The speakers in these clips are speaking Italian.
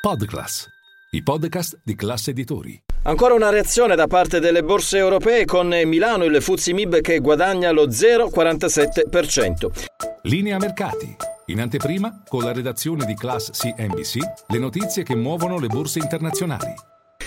Podclass, i podcast di classe editori. Ancora una reazione da parte delle borse europee con Milano il Fuzzi Mib che guadagna lo 0,47%. Linea mercati. In anteprima, con la redazione di Class CNBC, le notizie che muovono le borse internazionali.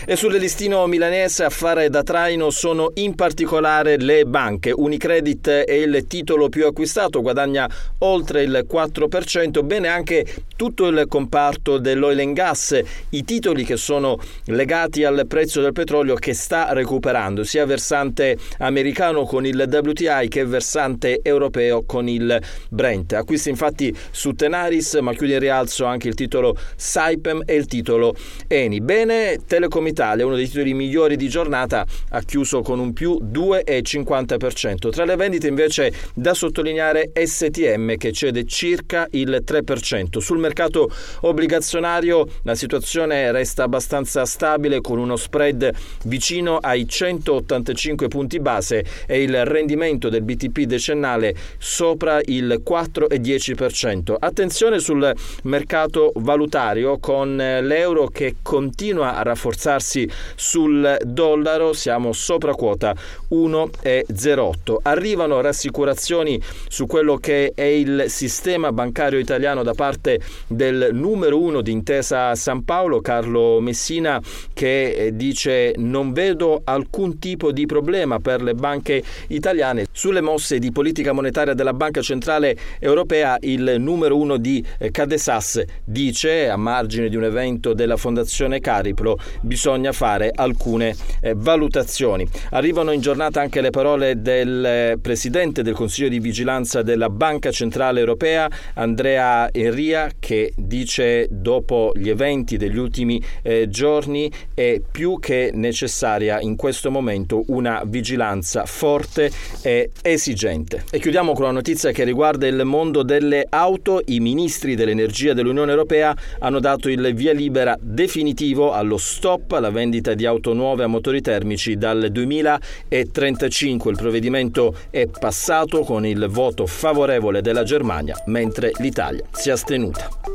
E sul listino milanese a fare da traino sono in particolare le banche. Unicredit è il titolo più acquistato, guadagna oltre il 4%, bene anche tutto il comparto dell'oil and gas, i titoli che sono legati al prezzo del petrolio che sta recuperando, sia versante americano con il WTI che versante europeo con il Brent. Acquisti infatti su Tenaris, ma chiude in rialzo anche il titolo Saipem e il titolo Eni. Bene, Telecom Italia, uno dei titoli migliori di giornata, ha chiuso con un più 2,50%. Tra le vendite invece da sottolineare STM che cede circa il 3%. Sul mercato obbligazionario la situazione resta abbastanza stabile con uno spread vicino ai 185 punti base e il rendimento del BTP decennale sopra il 4,10%. Attenzione sul mercato valutario con l'euro che continua a rafforzarsi spostarsi sul dollaro, siamo sopra quota 1,08. Arrivano rassicurazioni su quello che è il sistema bancario italiano da parte del numero uno di Intesa San Paolo, Carlo Messina, che eh, dice non vedo alcun tipo di problema per le banche italiane. Sulle mosse di politica monetaria della Banca Centrale Europea, il numero uno di eh, Cadesas dice, a margine di un evento della Fondazione Cariplo, bisogna bisogna fare alcune eh, valutazioni. Arrivano in giornata anche le parole del eh, Presidente del Consiglio di Vigilanza della Banca Centrale Europea, Andrea Enria, che dice dopo gli eventi degli ultimi eh, giorni è più che necessaria in questo momento una vigilanza forte e esigente. E chiudiamo con una notizia che riguarda il mondo delle auto. I ministri dell'energia dell'Unione Europea hanno dato il via libera definitivo allo stop alla vendita di auto nuove a motori termici dal 2035. Il provvedimento è passato con il voto favorevole della Germania, mentre l'Italia si è astenuta.